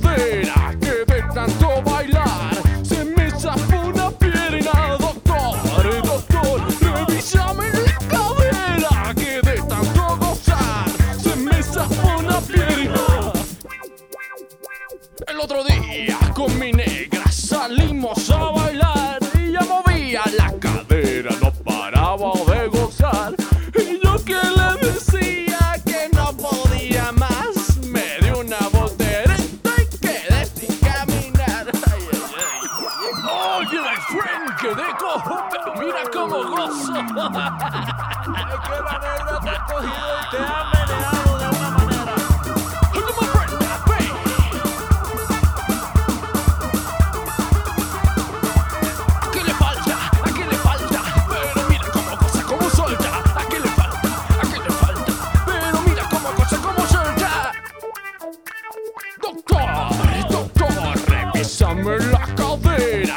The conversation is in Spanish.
que de tanto bailar se me zafó una pierna, doctor, doctor, revisame la cadera que de tanto gozar se me zafó una pierna. El otro día con mi negra salimos a bailar. Pero mira cómo gozo. De qué manera te has cogido y te ha meleado de una manera. ¡Y qué le falta? ¿A qué le falta? Pero mira cómo cosa, como solta. ¿A qué le falta? ¿A qué le falta? Pero mira cómo cosa, como solda. Doctor, doctor, regresame la cadera.